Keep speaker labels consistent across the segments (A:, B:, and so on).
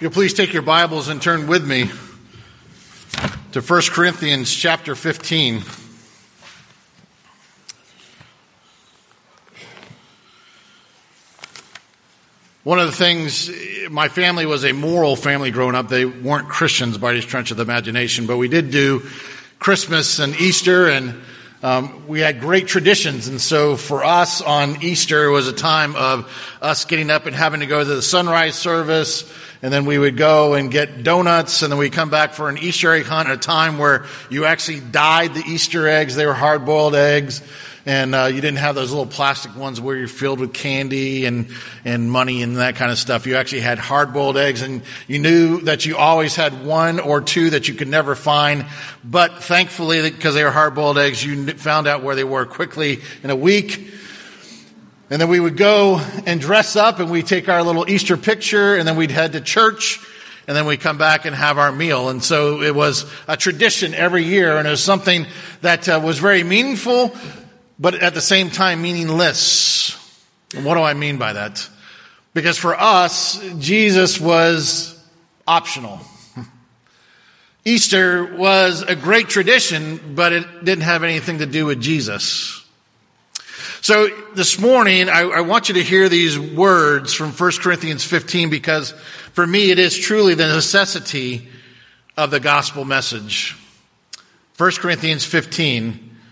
A: You'll please take your Bibles and turn with me to 1 Corinthians chapter 15. One of the things, my family was a moral family growing up. They weren't Christians by any stretch of the imagination, but we did do Christmas and Easter and um, we had great traditions, and so for us on Easter it was a time of us getting up and having to go to the sunrise service, and then we would go and get donuts, and then we come back for an Easter egg hunt, a time where you actually dyed the Easter eggs. They were hard boiled eggs, and uh, you didn't have those little plastic ones where you're filled with candy and and money and that kind of stuff. You actually had hard boiled eggs, and you knew that you always had one or two that you could never find. But thankfully, because they were hard boiled eggs, you found out where they were quickly in a week. And then we would go and dress up, and we'd take our little Easter picture, and then we'd head to church and then we come back and have our meal. And so it was a tradition every year, and it was something that uh, was very meaningful, but at the same time meaningless. And what do I mean by that? Because for us, Jesus was optional. Easter was a great tradition, but it didn't have anything to do with Jesus. So this morning, I, I, want you to hear these words from 1 Corinthians 15 because for me, it is truly the necessity of the gospel message. 1 Corinthians 15,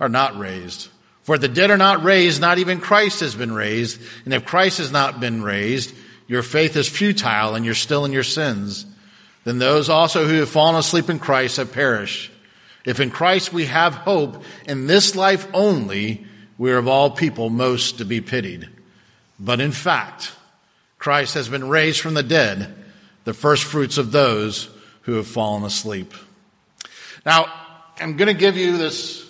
A: are not raised. For the dead are not raised, not even Christ has been raised. And if Christ has not been raised, your faith is futile and you're still in your sins. Then those also who have fallen asleep in Christ have perished. If in Christ we have hope in this life only, we are of all people most to be pitied. But in fact, Christ has been raised from the dead, the first fruits of those who have fallen asleep. Now, I'm going to give you this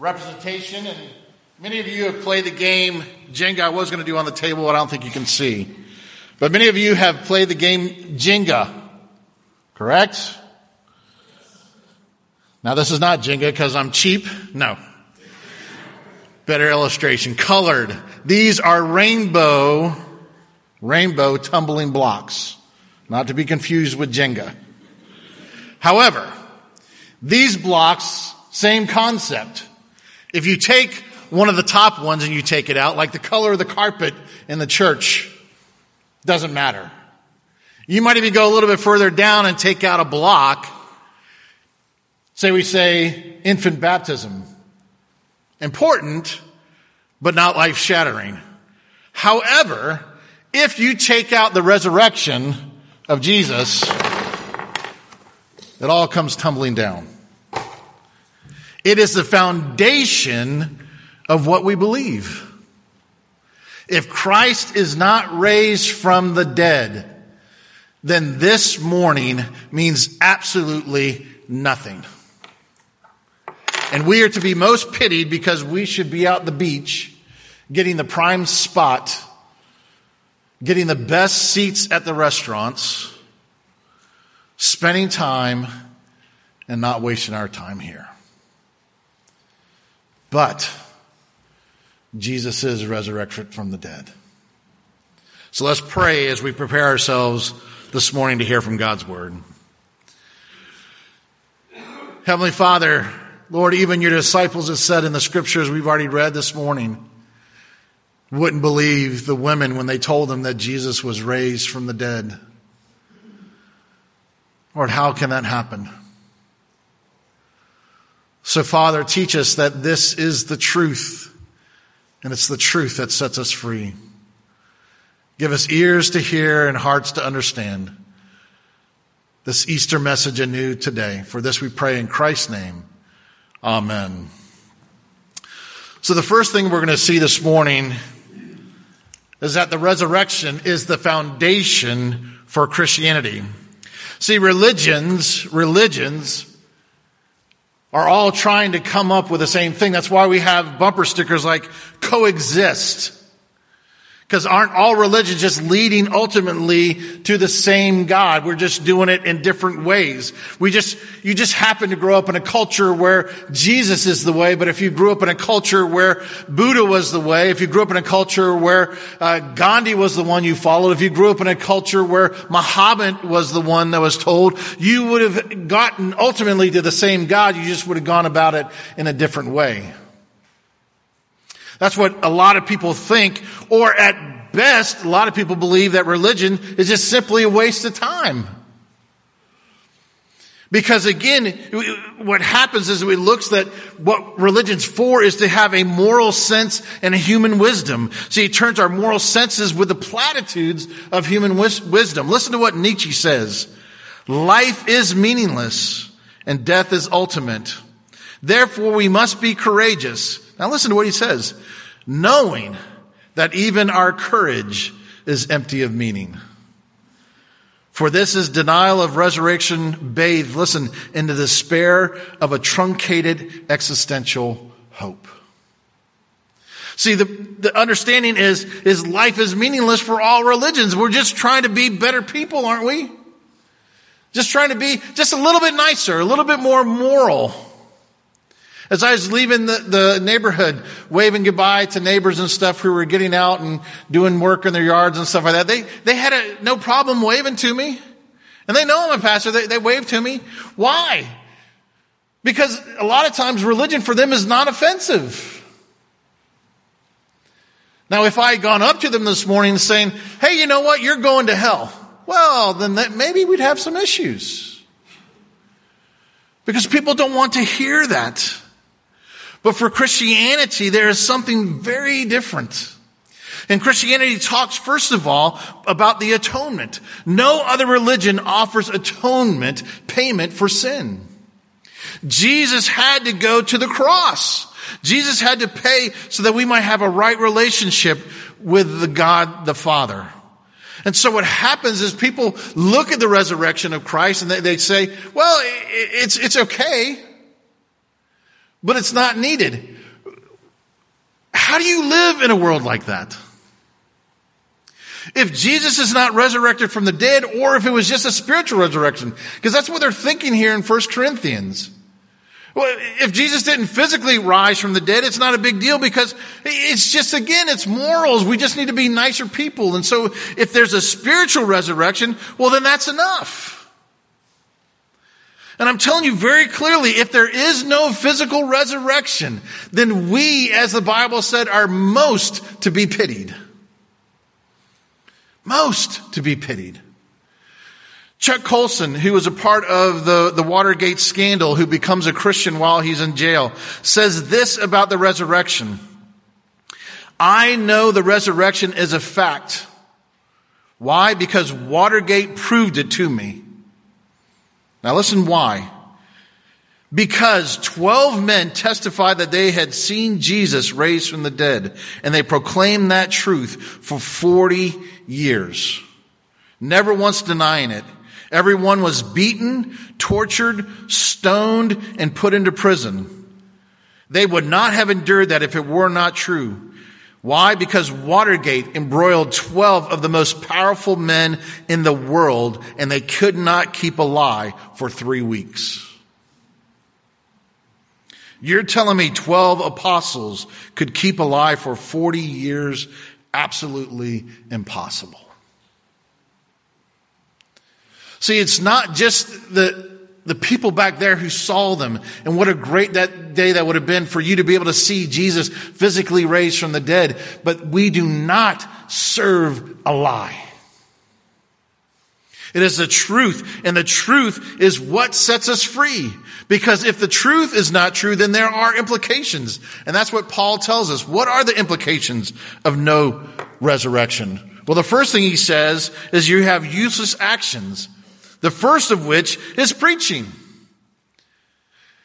A: representation. And many of you have played the game Jenga. I was going to do on the table, but I don't think you can see. But many of you have played the game Jenga, correct? Now, this is not Jenga because I'm cheap. No. Better illustration. Colored. These are rainbow, rainbow tumbling blocks. Not to be confused with Jenga. However, these blocks, same concept. If you take one of the top ones and you take it out, like the color of the carpet in the church, doesn't matter. You might even go a little bit further down and take out a block. Say we say infant baptism. Important, but not life shattering. However, if you take out the resurrection of Jesus, it all comes tumbling down. It is the foundation of what we believe. If Christ is not raised from the dead, then this morning means absolutely nothing. And we are to be most pitied because we should be out the beach getting the prime spot, getting the best seats at the restaurants, spending time and not wasting our time here. But Jesus is resurrected from the dead. So let's pray as we prepare ourselves this morning to hear from God's word. Heavenly Father, Lord, even your disciples have said in the scriptures we've already read this morning, wouldn't believe the women when they told them that Jesus was raised from the dead. Lord, how can that happen? So, Father, teach us that this is the truth, and it's the truth that sets us free. Give us ears to hear and hearts to understand this Easter message anew today. For this we pray in Christ's name. Amen. So, the first thing we're going to see this morning is that the resurrection is the foundation for Christianity. See, religions, religions are all trying to come up with the same thing. That's why we have bumper stickers like coexist. Because aren't all religions just leading ultimately to the same God? We're just doing it in different ways. We just, you just happen to grow up in a culture where Jesus is the way, but if you grew up in a culture where Buddha was the way, if you grew up in a culture where uh, Gandhi was the one you followed, if you grew up in a culture where Muhammad was the one that was told, you would have gotten ultimately to the same God. You just would have gone about it in a different way. That's what a lot of people think, or at best, a lot of people believe that religion is just simply a waste of time. Because again, what happens is we looks that what religion's for is to have a moral sense and a human wisdom. See, it turns our moral senses with the platitudes of human wisdom. Listen to what Nietzsche says. Life is meaningless and death is ultimate. Therefore we must be courageous. Now listen to what he says knowing that even our courage is empty of meaning. For this is denial of resurrection bathed, listen, in the despair of a truncated existential hope. See, the, the understanding is, is life is meaningless for all religions. We're just trying to be better people, aren't we? Just trying to be just a little bit nicer, a little bit more moral. As I was leaving the, the neighborhood, waving goodbye to neighbors and stuff who were getting out and doing work in their yards and stuff like that, they, they had a, no problem waving to me. And they know I'm a pastor. They, they wave to me. Why? Because a lot of times religion for them is not offensive. Now, if I had gone up to them this morning saying, hey, you know what? You're going to hell. Well, then that, maybe we'd have some issues. Because people don't want to hear that. But for Christianity, there is something very different. And Christianity talks, first of all, about the atonement. No other religion offers atonement, payment for sin. Jesus had to go to the cross. Jesus had to pay so that we might have a right relationship with the God the Father. And so what happens is people look at the resurrection of Christ and they, they say, well, it's, it's okay but it's not needed. How do you live in a world like that? If Jesus is not resurrected from the dead, or if it was just a spiritual resurrection, because that's what they're thinking here in 1 Corinthians. Well, if Jesus didn't physically rise from the dead, it's not a big deal because it's just, again, it's morals. We just need to be nicer people. And so if there's a spiritual resurrection, well, then that's enough. And I'm telling you very clearly, if there is no physical resurrection, then we, as the Bible said, are most to be pitied. Most to be pitied. Chuck Colson, who was a part of the, the Watergate scandal, who becomes a Christian while he's in jail, says this about the resurrection. I know the resurrection is a fact. Why? Because Watergate proved it to me. Now listen why. Because 12 men testified that they had seen Jesus raised from the dead, and they proclaimed that truth for 40 years. Never once denying it. Everyone was beaten, tortured, stoned, and put into prison. They would not have endured that if it were not true. Why? Because Watergate embroiled 12 of the most powerful men in the world and they could not keep a lie for three weeks. You're telling me 12 apostles could keep a lie for 40 years? Absolutely impossible. See, it's not just the, the people back there who saw them and what a great that day that would have been for you to be able to see Jesus physically raised from the dead. But we do not serve a lie. It is the truth and the truth is what sets us free. Because if the truth is not true, then there are implications. And that's what Paul tells us. What are the implications of no resurrection? Well, the first thing he says is you have useless actions. The first of which is preaching.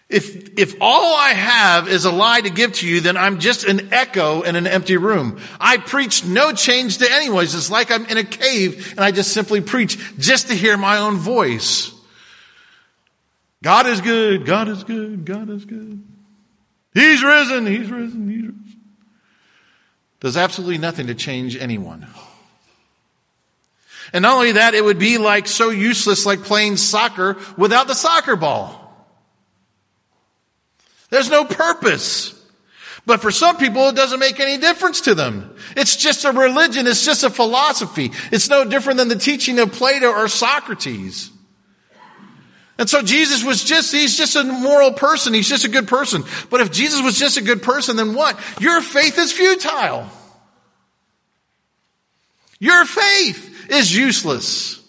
A: If, if all I have is a lie to give to you, then I'm just an echo in an empty room. I preach no change to anyone. It's like I'm in a cave and I just simply preach just to hear my own voice. God is good. God is good. God is good. He's risen. He's risen. He's risen. Does absolutely nothing to change anyone. And not only that, it would be like so useless like playing soccer without the soccer ball. There's no purpose. But for some people, it doesn't make any difference to them. It's just a religion. It's just a philosophy. It's no different than the teaching of Plato or Socrates. And so Jesus was just, he's just a moral person. He's just a good person. But if Jesus was just a good person, then what? Your faith is futile. Your faith is useless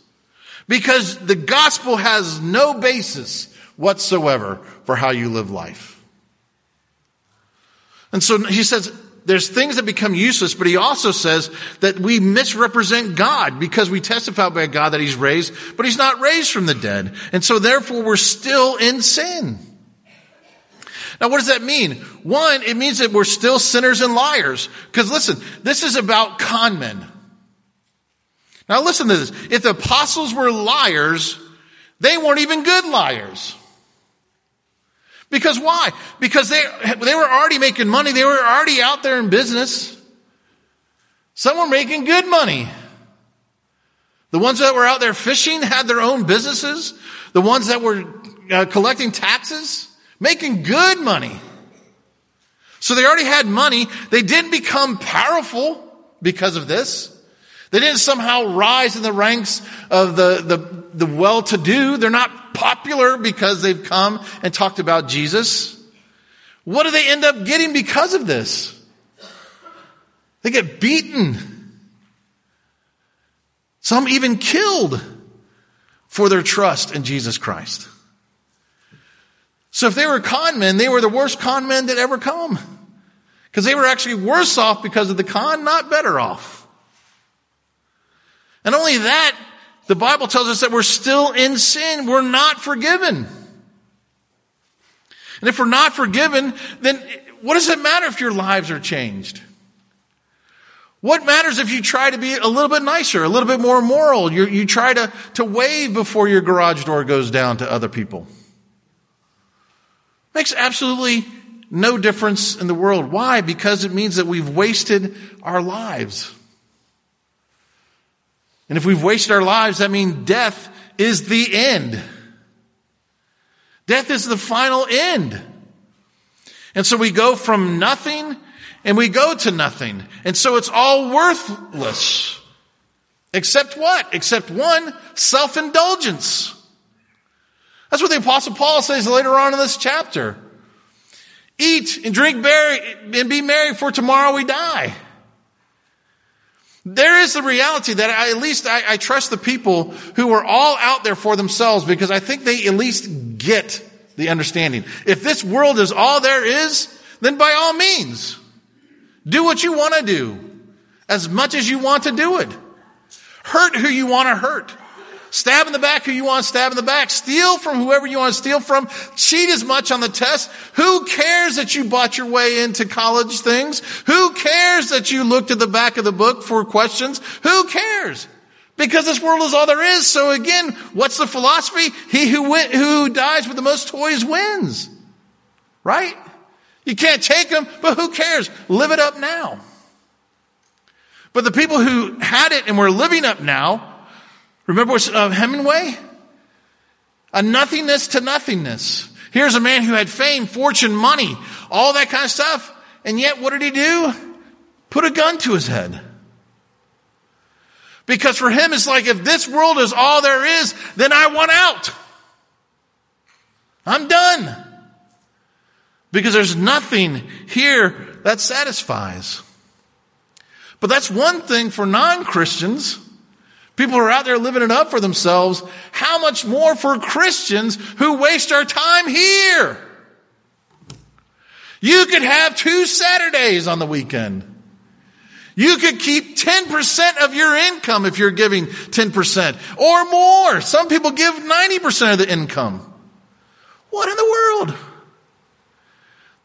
A: because the gospel has no basis whatsoever for how you live life. And so he says, there's things that become useless, but he also says that we misrepresent God because we testify by God that he's raised, but he's not raised from the dead. And so therefore we're still in sin. Now what does that mean? One, it means that we're still sinners and liars. Because listen, this is about con men. Now listen to this. If the apostles were liars, they weren't even good liars. Because why? Because they, they were already making money. They were already out there in business. Some were making good money. The ones that were out there fishing had their own businesses. The ones that were uh, collecting taxes, making good money. So they already had money. They didn't become powerful because of this. They didn't somehow rise in the ranks of the, the, the well-to-do. They're not popular because they've come and talked about Jesus. What do they end up getting because of this? They get beaten. Some even killed for their trust in Jesus Christ. So if they were con men, they were the worst con men that ever come. Because they were actually worse off because of the con, not better off. And only that, the Bible tells us that we're still in sin. We're not forgiven. And if we're not forgiven, then what does it matter if your lives are changed? What matters if you try to be a little bit nicer, a little bit more moral? You, you try to, to wave before your garage door goes down to other people. Makes absolutely no difference in the world. Why? Because it means that we've wasted our lives. And if we've wasted our lives, that means death is the end. Death is the final end. And so we go from nothing and we go to nothing. And so it's all worthless. Except what? Except one, self-indulgence. That's what the apostle Paul says later on in this chapter. Eat and drink berry and be merry for tomorrow we die. There is the reality that I, at least I, I trust the people who are all out there for themselves because I think they at least get the understanding. If this world is all there is, then by all means, do what you want to do as much as you want to do it. Hurt who you want to hurt. Stab in the back who you want to stab in the back. Steal from whoever you want to steal from. Cheat as much on the test. Who cares that you bought your way into college things? Who cares that you looked at the back of the book for questions? Who cares? Because this world is all there is. So again, what's the philosophy? He who, who dies with the most toys wins. Right? You can't take them, but who cares? Live it up now. But the people who had it and were living up now Remember uh, Hemingway? A nothingness to nothingness. Here's a man who had fame, fortune, money, all that kind of stuff. And yet, what did he do? Put a gun to his head. Because for him, it's like if this world is all there is, then I want out. I'm done. Because there's nothing here that satisfies. But that's one thing for non-Christians. People are out there living it up for themselves. How much more for Christians who waste our time here? You could have two Saturdays on the weekend. You could keep 10% of your income if you're giving 10% or more. Some people give 90% of the income. What in the world?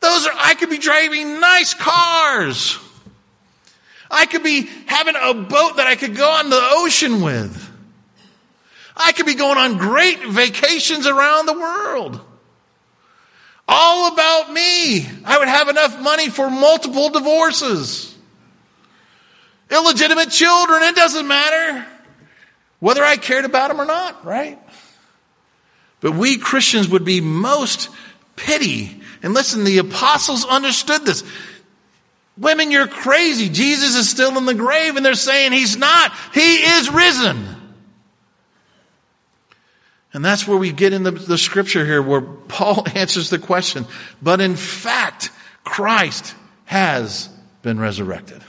A: Those are, I could be driving nice cars. I could be having a boat that I could go on the ocean with. I could be going on great vacations around the world. All about me. I would have enough money for multiple divorces. Illegitimate children, it doesn't matter whether I cared about them or not, right? But we Christians would be most pity. And listen, the apostles understood this. Women, you're crazy. Jesus is still in the grave and they're saying he's not. He is risen. And that's where we get in the, the scripture here where Paul answers the question. But in fact, Christ has been resurrected.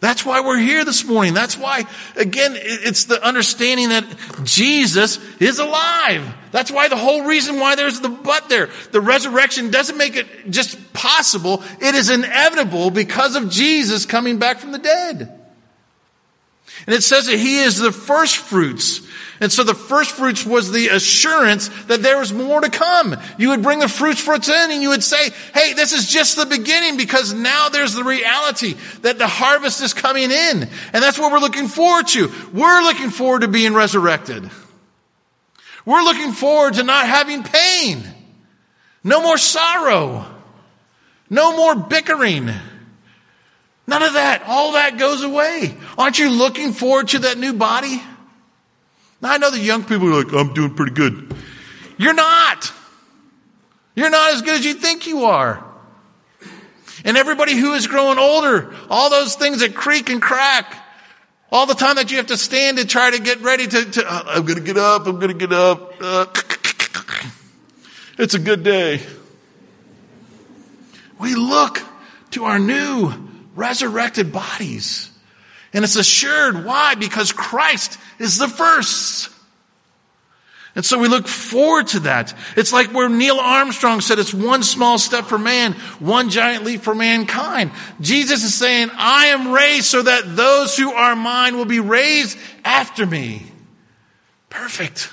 A: That's why we're here this morning. That's why, again, it's the understanding that Jesus is alive. That's why the whole reason why there's the but there. The resurrection doesn't make it just possible. It is inevitable because of Jesus coming back from the dead. And it says that he is the first fruits and so the first fruits was the assurance that there was more to come. You would bring the fruits fruits in and you would say, hey, this is just the beginning because now there's the reality that the harvest is coming in. And that's what we're looking forward to. We're looking forward to being resurrected. We're looking forward to not having pain. No more sorrow. No more bickering. None of that. All that goes away. Aren't you looking forward to that new body? Now I know the young people are like, I'm doing pretty good. You're not. You're not as good as you think you are. And everybody who is growing older, all those things that creak and crack, all the time that you have to stand and try to get ready to, to uh, I'm going to get up, I'm going to get up. Uh, it's a good day. We look to our new resurrected bodies. And it's assured. Why? Because Christ is the first. And so we look forward to that. It's like where Neil Armstrong said it's one small step for man, one giant leap for mankind. Jesus is saying, I am raised so that those who are mine will be raised after me. Perfect.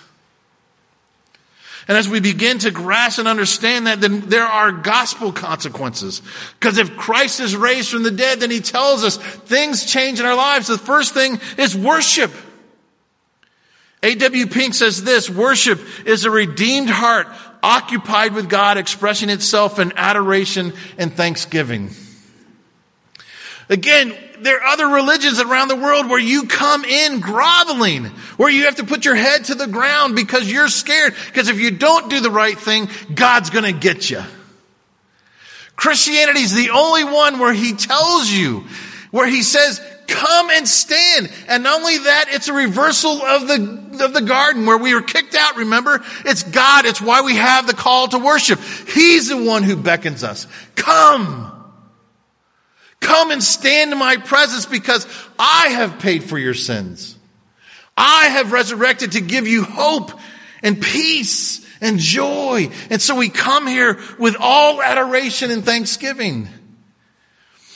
A: And as we begin to grasp and understand that, then there are gospel consequences. Because if Christ is raised from the dead, then he tells us things change in our lives. The first thing is worship. A.W. Pink says this, worship is a redeemed heart occupied with God, expressing itself in adoration and thanksgiving. Again, there are other religions around the world where you come in groveling, where you have to put your head to the ground because you're scared. Because if you don't do the right thing, God's going to get you. Christianity is the only one where he tells you, where he says, come and stand. And not only that, it's a reversal of the, of the garden where we were kicked out, remember? It's God. It's why we have the call to worship. He's the one who beckons us. Come. Come and stand in my presence because I have paid for your sins. I have resurrected to give you hope and peace and joy. And so we come here with all adoration and thanksgiving.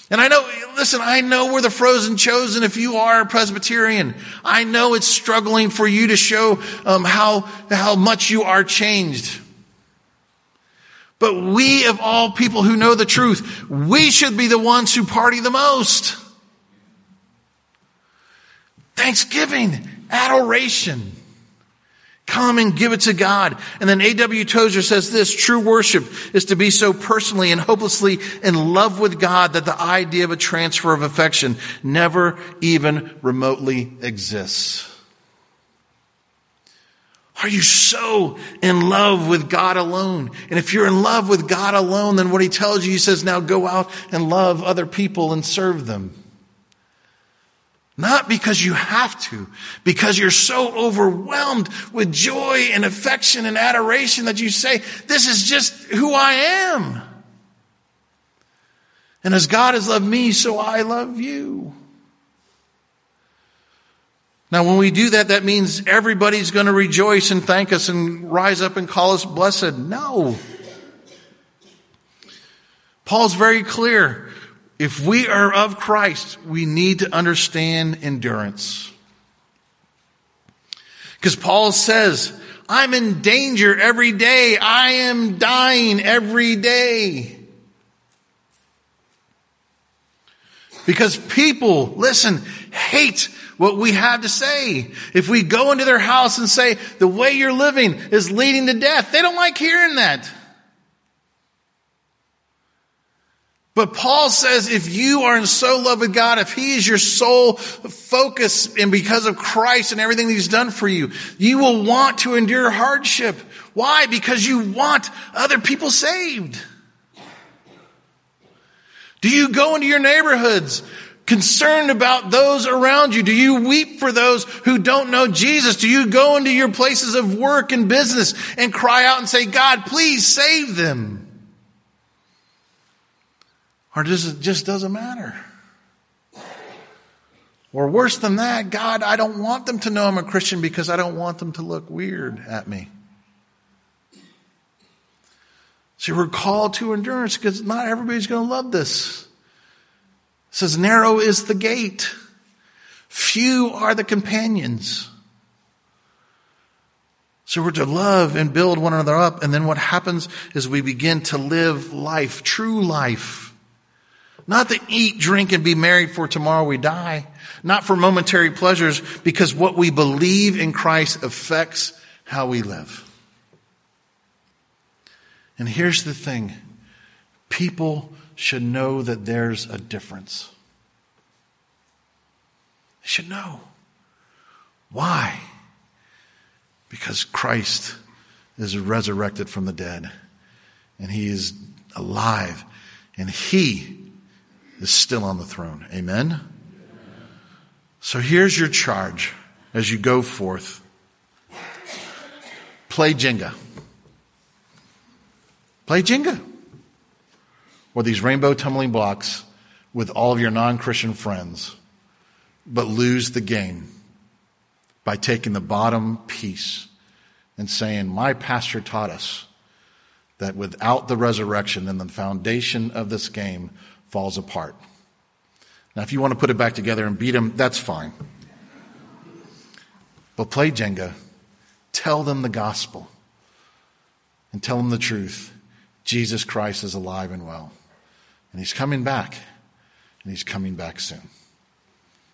A: And I know, listen, I know we're the frozen chosen if you are a Presbyterian. I know it's struggling for you to show um, how, how much you are changed. But we, of all people who know the truth, we should be the ones who party the most. Thanksgiving, adoration. Come and give it to God. And then A.W. Tozer says this, true worship is to be so personally and hopelessly in love with God that the idea of a transfer of affection never even remotely exists. Are you so in love with God alone? And if you're in love with God alone, then what he tells you, he says, now go out and love other people and serve them. Not because you have to, because you're so overwhelmed with joy and affection and adoration that you say, this is just who I am. And as God has loved me, so I love you. Now, when we do that, that means everybody's going to rejoice and thank us and rise up and call us blessed. No. Paul's very clear. If we are of Christ, we need to understand endurance. Because Paul says, I'm in danger every day. I am dying every day. Because people, listen, hate what we have to say. If we go into their house and say, the way you're living is leading to death, they don't like hearing that. But Paul says if you are in so love with God, if He is your sole focus and because of Christ and everything He's done for you, you will want to endure hardship. Why? Because you want other people saved. Do you go into your neighborhoods concerned about those around you? Do you weep for those who don't know Jesus? Do you go into your places of work and business and cry out and say, God, please save them? Or does it just doesn't matter? Or worse than that, God, I don't want them to know I'm a Christian because I don't want them to look weird at me. See, we're called to endurance because not everybody's going to love this. Says, narrow is the gate. Few are the companions. So we're to love and build one another up. And then what happens is we begin to live life, true life. Not to eat, drink, and be married for tomorrow we die. Not for momentary pleasures because what we believe in Christ affects how we live. And here's the thing. People should know that there's a difference. They should know. Why? Because Christ is resurrected from the dead and he is alive and he is still on the throne. Amen? So here's your charge as you go forth. Play Jenga. Play Jenga or these rainbow tumbling blocks with all of your non Christian friends, but lose the game by taking the bottom piece and saying, My pastor taught us that without the resurrection, then the foundation of this game falls apart. Now, if you want to put it back together and beat them, that's fine. But play Jenga, tell them the gospel, and tell them the truth. Jesus Christ is alive and well. And he's coming back, and he's coming back soon.